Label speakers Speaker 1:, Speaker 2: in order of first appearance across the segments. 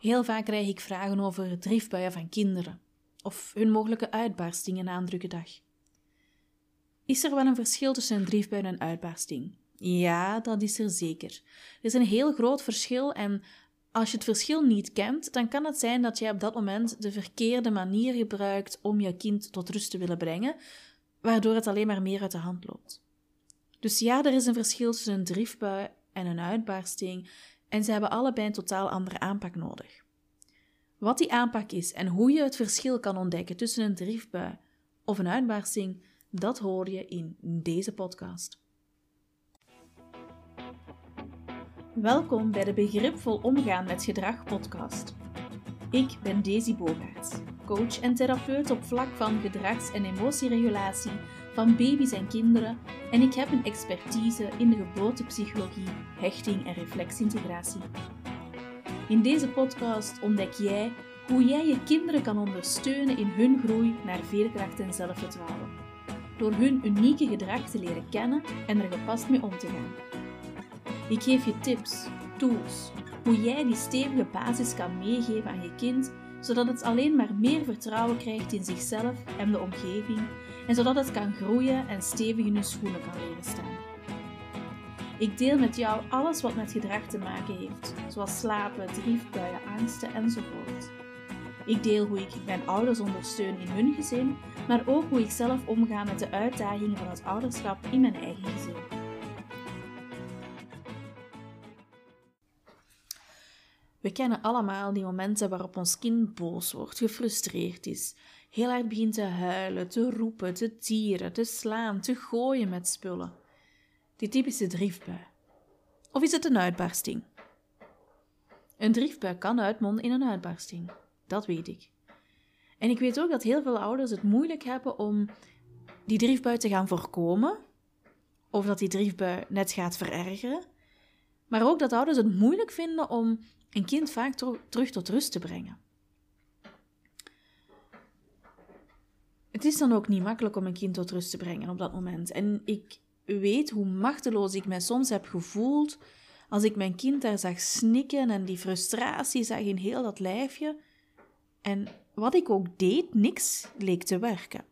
Speaker 1: Heel vaak krijg ik vragen over driftbuien van kinderen of hun mogelijke uitbarstingen na een dag. Is er wel een verschil tussen een driftbui en een uitbarsting? Ja, dat is er zeker. Er is een heel groot verschil en als je het verschil niet kent, dan kan het zijn dat jij op dat moment de verkeerde manier gebruikt om je kind tot rust te willen brengen, waardoor het alleen maar meer uit de hand loopt. Dus ja, er is een verschil tussen een driftbui en een uitbarsting, en ze hebben allebei een totaal andere aanpak nodig. Wat die aanpak is en hoe je het verschil kan ontdekken tussen een driftbui of een uitbarsting, dat hoor je in deze podcast. Welkom bij de Begripvol Omgaan met Gedrag podcast. Ik ben Daisy Bogaerts, coach en therapeut op vlak van gedrags- en emotieregulatie van baby's en kinderen en ik heb een expertise in de geboortepsychologie, hechting en reflexintegratie. In deze podcast ontdek jij hoe jij je kinderen kan ondersteunen in hun groei naar veerkracht en zelfvertrouwen, door hun unieke gedrag te leren kennen en er gepast mee om te gaan. Ik geef je tips, tools, hoe jij die stevige basis kan meegeven aan je kind, zodat het alleen maar meer vertrouwen krijgt in zichzelf en de omgeving, en zodat het kan groeien en stevig in je schoenen kan leren staan. Ik deel met jou alles wat met gedrag te maken heeft, zoals slapen, driefbuien, angsten enzovoort. Ik deel hoe ik mijn ouders ondersteun in hun gezin, maar ook hoe ik zelf omga met de uitdagingen van het ouderschap in mijn eigen gezin. We kennen allemaal die momenten waarop ons kind boos wordt, gefrustreerd is, heel hard begint te huilen, te roepen, te tieren, te slaan, te gooien met spullen. Die typische driftbui. Of is het een uitbarsting? Een driftbui kan uitmonden in een uitbarsting. Dat weet ik. En ik weet ook dat heel veel ouders het moeilijk hebben om die driftbui te gaan voorkomen, of dat die driftbui net gaat verergeren. Maar ook dat ouders het moeilijk vinden om een kind vaak terug tot rust te brengen. Het is dan ook niet makkelijk om een kind tot rust te brengen op dat moment. En ik weet hoe machteloos ik mij soms heb gevoeld als ik mijn kind daar zag snikken en die frustratie zag in heel dat lijfje. En wat ik ook deed, niks leek te werken.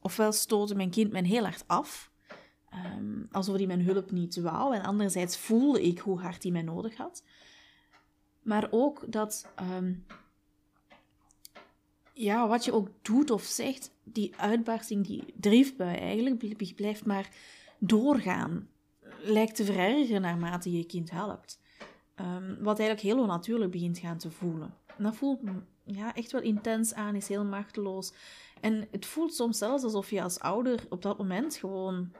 Speaker 1: Ofwel stootte mijn kind me heel hard af, um, alsof hij mijn hulp niet wou, en anderzijds voelde ik hoe hard hij mij nodig had. Maar ook dat, ehm, ja, wat je ook doet of zegt, die uitbarsting, die driftbui eigenlijk, blijft maar doorgaan. Lijkt te verergeren naarmate je kind helpt. Um, wat eigenlijk heel onnatuurlijk begint gaan te voelen. En dat voelt ja, echt wel intens aan, is heel machteloos. En het voelt soms zelfs alsof je als ouder op dat moment gewoon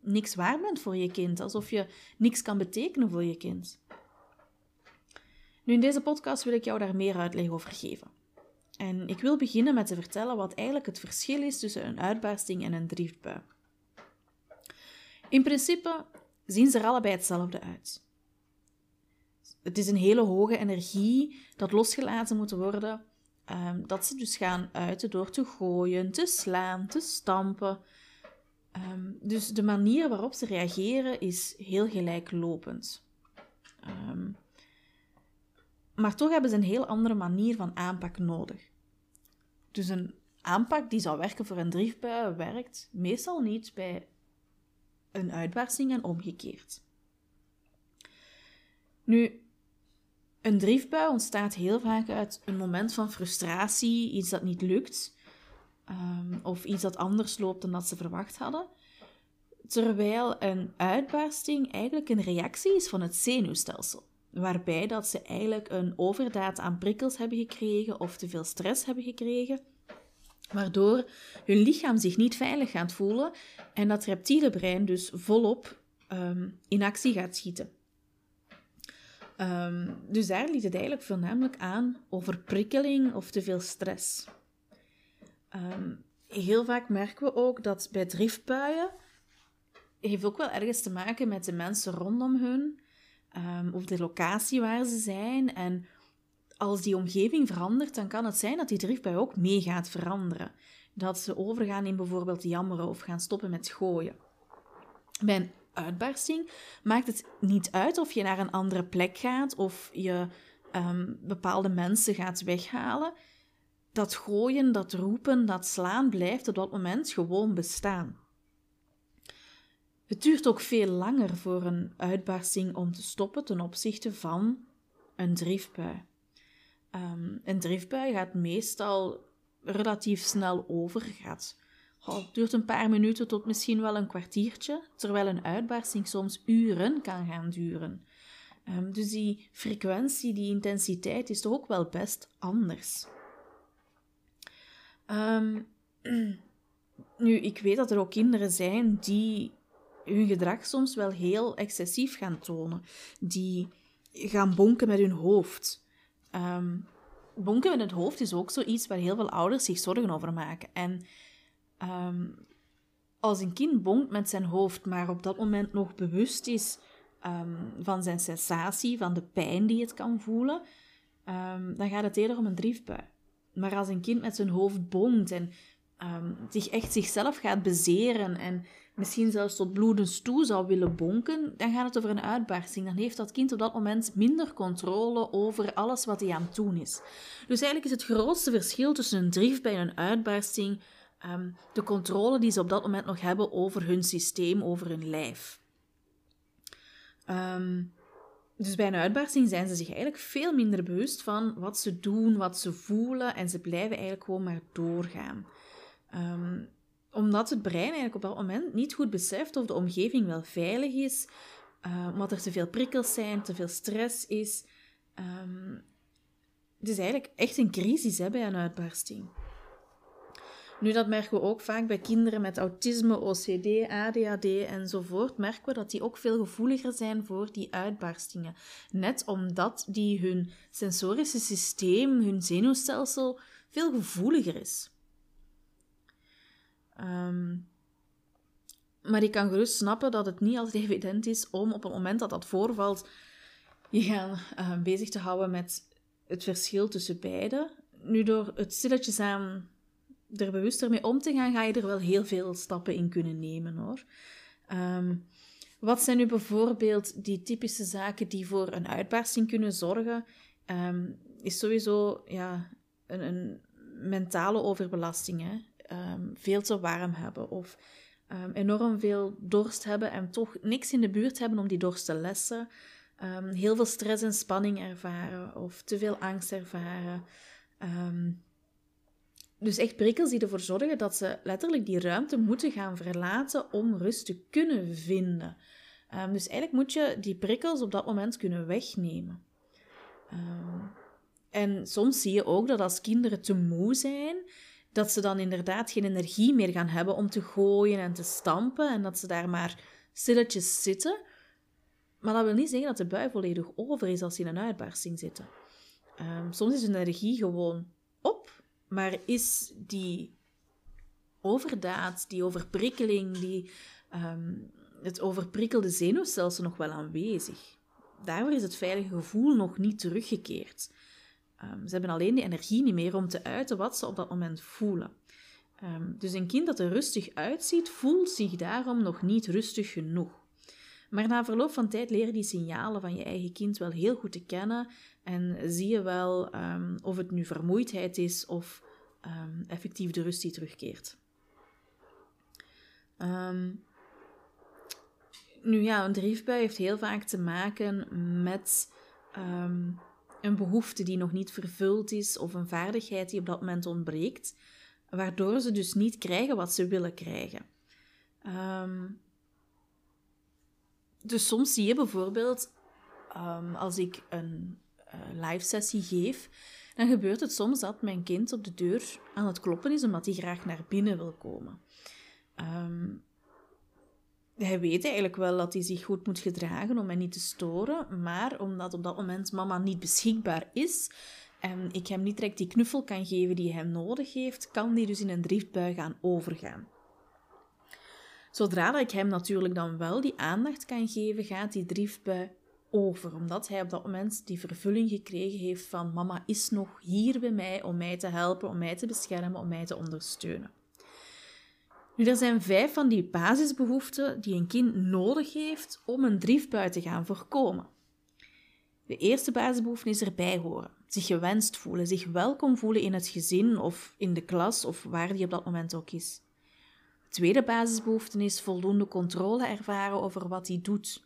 Speaker 1: niks waar bent voor je kind. Alsof je niks kan betekenen voor je kind. Nu, in deze podcast wil ik jou daar meer uitleg over geven. En ik wil beginnen met te vertellen wat eigenlijk het verschil is tussen een uitbarsting en een driftbui. In principe zien ze er allebei hetzelfde uit. Het is een hele hoge energie dat losgelaten moet worden, um, dat ze dus gaan uiten door te gooien, te slaan, te stampen. Um, dus de manier waarop ze reageren is heel gelijklopend. Um, maar toch hebben ze een heel andere manier van aanpak nodig. Dus een aanpak die zou werken voor een driftbui werkt meestal niet bij een uitbarsting en omgekeerd. Nu, een driftbui ontstaat heel vaak uit een moment van frustratie, iets dat niet lukt, um, of iets dat anders loopt dan dat ze verwacht hadden. Terwijl een uitbarsting eigenlijk een reactie is van het zenuwstelsel waarbij dat ze eigenlijk een overdaad aan prikkels hebben gekregen of te veel stress hebben gekregen, waardoor hun lichaam zich niet veilig gaat voelen en dat reptiele brein dus volop um, in actie gaat schieten. Um, dus daar ligt het eigenlijk voornamelijk aan over prikkeling of te veel stress. Um, heel vaak merken we ook dat bij driftbuien heeft ook wel ergens te maken met de mensen rondom hun um, of de locatie waar ze zijn. En als die omgeving verandert, dan kan het zijn dat die driftbui ook mee gaat veranderen. Dat ze overgaan in bijvoorbeeld jammeren of gaan stoppen met gooien. Bij een uitbarsting maakt het niet uit of je naar een andere plek gaat of je ehm, bepaalde mensen gaat weghalen, dat gooien, dat roepen, dat slaan blijft op dat moment gewoon bestaan. Het duurt ook veel langer voor een uitbarsting om te stoppen ten opzichte van een driftbui. Um, een driftbui gaat meestal relatief snel over. Gaat, het duurt een paar minuten tot misschien wel een kwartiertje, terwijl een uitbarsting soms uren kan gaan duren. Um, dus die frequentie, die intensiteit is toch ook wel best anders. Um, nu, ik weet dat er ook kinderen zijn die hun gedrag soms wel heel excessief gaan tonen. Die gaan bonken met hun hoofd. Um, bonken met het hoofd is ook zoiets waar heel veel ouders zich zorgen over maken. En um, als een kind bonkt met zijn hoofd, maar op dat moment nog bewust is um, van zijn sensatie, van de pijn die het kan voelen, dan gaat het eerder om een driefbui. Maar als een kind met zijn hoofd bonkt en zich echt zichzelf gaat bezeren en misschien zelfs tot bloedens toe zou willen bonken, dan gaat het over een uitbarsting. Dan heeft dat kind op dat moment minder controle over alles wat hij aan het doen is. Dus eigenlijk is het grootste verschil tussen een driftbij en een uitbarsting um, de controle die ze op dat moment nog hebben over hun systeem, over hun lijf. Um, dus bij een uitbarsting zijn ze zich eigenlijk veel minder bewust van wat ze doen, wat ze voelen en ze blijven eigenlijk gewoon maar doorgaan. Um, omdat het brein eigenlijk op dat moment niet goed beseft of de omgeving wel veilig is, uh, omdat er te veel prikkels zijn, te veel stress is. Um, het is eigenlijk echt een crisis hè, bij een uitbarsting. Nu, dat merken we ook vaak bij kinderen met autisme, OCD, ADHD enzovoort. Merken we dat die ook veel gevoeliger zijn voor die uitbarstingen. Net omdat die hun sensorische systeem, hun zenuwstelsel, veel gevoeliger is. Um, maar ik kan gerust snappen dat het niet altijd evident is om op het moment dat dat voorvalt, je gaan uh, bezig te houden met het verschil tussen beide. Nu, door het stilletjes aan er bewuster mee om te gaan, ga je er wel heel veel stappen in kunnen nemen hoor. Um, wat zijn nu bijvoorbeeld die typische zaken die voor een uitbarsting kunnen zorgen? Is sowieso ja, een, een mentale overbelasting. Hè? Um, veel te warm hebben of um, enorm veel dorst hebben en toch niks in de buurt hebben om die dorst te lessen. Um, heel veel stress en spanning ervaren of te veel angst ervaren. dus echt prikkels die ervoor zorgen dat ze letterlijk die ruimte moeten gaan verlaten om rust te kunnen vinden. dus eigenlijk moet je die prikkels op dat moment kunnen wegnemen. en soms zie je ook dat als kinderen te moe zijn, dat ze dan inderdaad geen energie meer gaan hebben om te gooien en te stampen en dat ze daar maar stilletjes zitten. Maar dat wil niet zeggen dat de bui volledig over is als ze in een uitbarsting zitten. Um, soms is hun energie gewoon op, maar is die overdaad, die overprikkeling, die, um, het overprikkelde zenuwstelsel nog wel aanwezig. Daarvoor is het veilige gevoel nog niet teruggekeerd. Um, ze hebben alleen de energie niet meer om te uiten wat ze op dat moment voelen. Um, dus een kind dat er rustig uitziet, voelt zich daarom nog niet rustig genoeg. Maar na verloop van tijd leren die signalen van je eigen kind wel heel goed te kennen en zie je wel um, of het nu vermoeidheid is of effectief de rust die terugkeert. nu ja, een driefbui heeft heel vaak te maken met een behoefte die nog niet vervuld is of een vaardigheid die op dat moment ontbreekt, waardoor ze dus niet krijgen wat ze willen krijgen. Um, dus soms zie je bijvoorbeeld, um, als ik een uh, live sessie geef, dan gebeurt het soms dat mijn kind op de deur aan het kloppen is omdat hij graag naar binnen wil komen. Um, hij weet eigenlijk wel dat hij zich goed moet gedragen om mij niet te storen, maar omdat op dat moment mama niet beschikbaar is en ik hem niet direct die knuffel kan geven die hij nodig heeft, kan die dus in een driftbui gaan overgaan. Zodra ik hem natuurlijk dan wel die aandacht kan geven, gaat die driftbui over, omdat hij op dat moment die vervulling gekregen heeft van mama is nog hier bij mij om mij te helpen, om mij te beschermen, om mij te ondersteunen. Nu, er zijn vijf van die basisbehoeften die een kind nodig heeft om een driftbui te gaan voorkomen. De eerste basisbehoefte is erbij horen, zich gewenst voelen, zich welkom voelen in het gezin of in de klas of waar die op dat moment ook is. De tweede basisbehoefte is voldoende controle ervaren over wat hij doet.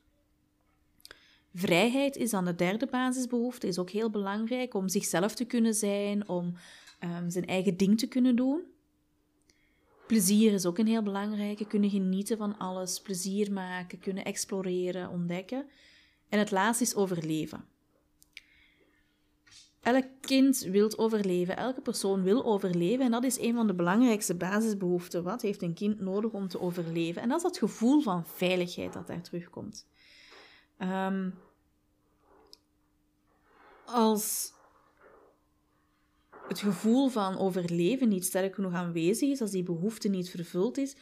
Speaker 1: Vrijheid is dan de derde basisbehoefte, is ook heel belangrijk om zichzelf te kunnen zijn, om um, zijn eigen ding te kunnen doen. Plezier is ook een heel belangrijke, kunnen genieten van alles, plezier maken, kunnen exploreren, ontdekken. En het laatste is overleven. Elk kind wil overleven, elke persoon wil overleven en dat is een van de belangrijkste basisbehoeften. Wat heeft een kind nodig om te overleven? En dat is dat gevoel van veiligheid dat daar terugkomt. Um, als het gevoel van overleven niet sterk genoeg aanwezig is, als die behoefte niet vervuld is,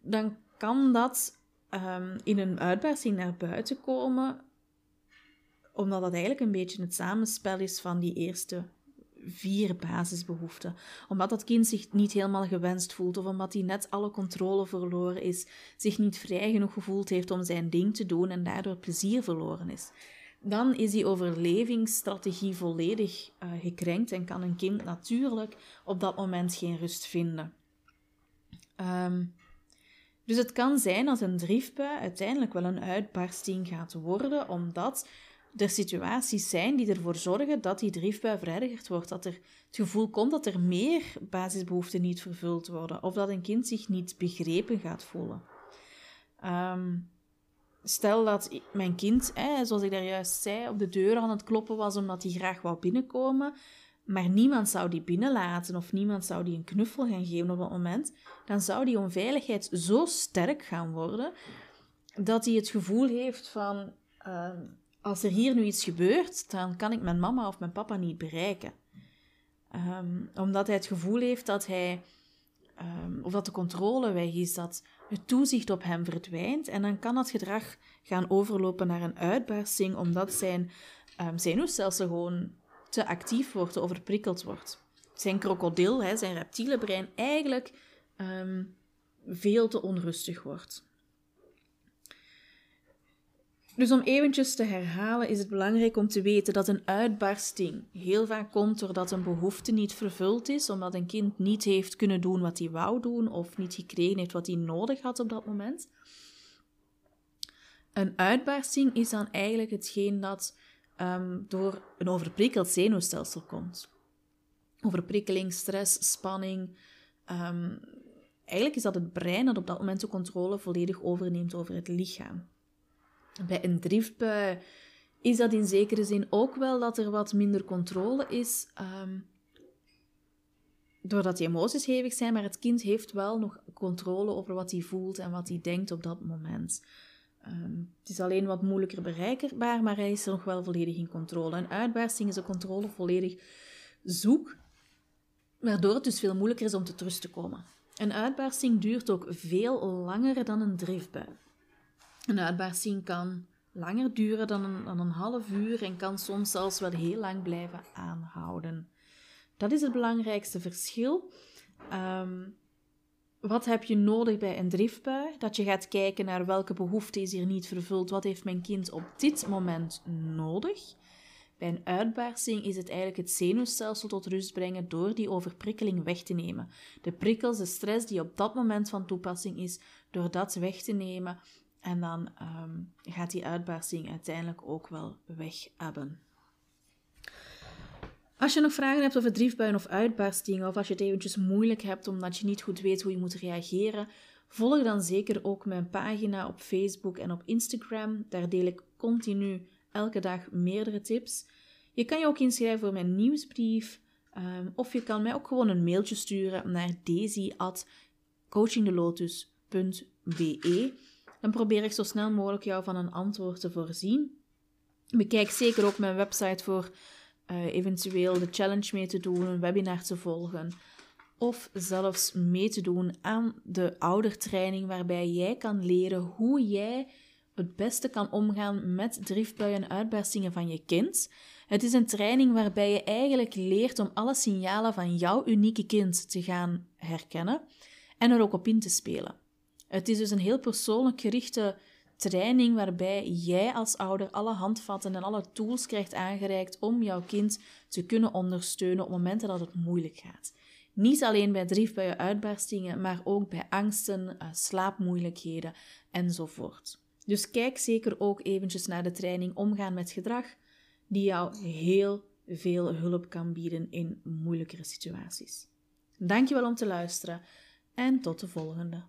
Speaker 1: dan kan dat um, in een uitbarsting naar buiten komen, omdat dat eigenlijk een beetje het samenspel is van die eerste vier basisbehoeften. Omdat dat kind zich niet helemaal gewenst voelt, of omdat hij net alle controle verloren is, zich niet vrij genoeg gevoeld heeft om zijn ding te doen en daardoor plezier verloren is dan is die overlevingsstrategie volledig uh, gekrenkt en kan een kind natuurlijk op dat moment geen rust vinden. Ehm, dus het kan zijn dat een driftbui uiteindelijk wel een uitbarsting gaat worden, omdat er situaties zijn die ervoor zorgen dat die driftbui verergerd wordt. Dat er het gevoel komt dat er meer basisbehoeften niet vervuld worden, of dat een kind zich niet begrepen gaat voelen. Um, Stel dat mijn kind, hè, zoals ik daar juist zei, op de deur aan het kloppen was omdat hij graag wou binnenkomen, maar niemand zou die binnenlaten of niemand zou die een knuffel gaan geven op dat moment, dan zou die onveiligheid zo sterk gaan worden dat hij het gevoel heeft van ehm, als er hier nu iets gebeurt, dan kan ik mijn mama of mijn papa niet bereiken. Ehm, omdat hij het gevoel heeft dat hij um, of dat de controle weg is, dat het toezicht op hem verdwijnt. En dan kan dat gedrag gaan overlopen naar een uitbarsting, omdat zijn um, zenuwstelsel gewoon te actief wordt, overprikkeld wordt. Zijn krokodil, hè, zijn reptiele brein, eigenlijk um, veel te onrustig wordt. Dus om eventjes te herhalen is het belangrijk om te weten dat een uitbarsting heel vaak komt doordat een behoefte niet vervuld is, omdat een kind niet heeft kunnen doen wat hij wou doen of niet gekregen heeft wat hij nodig had op dat moment. Een uitbarsting is dan eigenlijk hetgeen dat um, door een overprikkeld zenuwstelsel komt. Overprikkeling, stress, spanning. Um, eigenlijk is dat het brein dat op dat moment de controle volledig overneemt over het lichaam. Bij een driftbui is dat in zekere zin ook wel dat er wat minder controle is, um, doordat die emoties hevig zijn, maar het kind heeft wel nog controle over wat hij voelt en wat hij denkt op dat moment. Um, het is alleen wat moeilijker bereikbaar, maar hij is er nog wel volledig in controle. Een uitbarsting is de controle volledig zoek, waardoor het dus veel moeilijker is om tot rust te komen. Een uitbarsting duurt ook veel langer dan een driftbui. Een uitbarsting kan langer duren dan een, dan een half uur en kan soms zelfs wel heel lang blijven aanhouden. Dat is het belangrijkste verschil. Um, wat heb je nodig bij een driftbui? Dat je gaat kijken naar welke behoefte is hier niet vervuld. Wat heeft mijn kind op dit moment nodig? Bij een uitbarsting is het eigenlijk het zenuwstelsel tot rust brengen door die overprikkeling weg te nemen. De prikkels, de stress die op dat moment van toepassing is, door dat weg te nemen en dan um, gaat die uitbarsting uiteindelijk ook wel weg hebben. Als je nog vragen hebt over driftbuien of uitbarstingen, of als je het eventjes moeilijk hebt omdat je niet goed weet hoe je moet reageren, volg dan zeker ook mijn pagina op Facebook en op Instagram. Daar deel ik continu elke dag meerdere tips. Je kan je ook inschrijven voor mijn nieuwsbrief, um, of je kan mij ook gewoon een mailtje sturen naar daisy.coachingdelotus.be dan probeer ik zo snel mogelijk jou van een antwoord te voorzien. Bekijk zeker ook mijn website voor uh, eventueel de challenge mee te doen, een webinar te volgen. Of zelfs mee te doen aan de oudertraining, waarbij jij kan leren hoe jij het beste kan omgaan met driftbuien en uitbarstingen van je kind. Het is een training waarbij je eigenlijk leert om alle signalen van jouw unieke kind te gaan herkennen en er ook op in te spelen. Het is dus een heel persoonlijk gerichte training waarbij jij als ouder alle handvatten en alle tools krijgt aangereikt om jouw kind te kunnen ondersteunen op momenten dat het moeilijk gaat. Niet alleen bij driefbuien, uitbarstingen, maar ook bij angsten, uh, slaapmoeilijkheden enzovoort. Dus kijk zeker ook eventjes naar de training Omgaan met gedrag, die jou heel veel hulp kan bieden in moeilijkere situaties. Dankjewel om te luisteren en tot de volgende.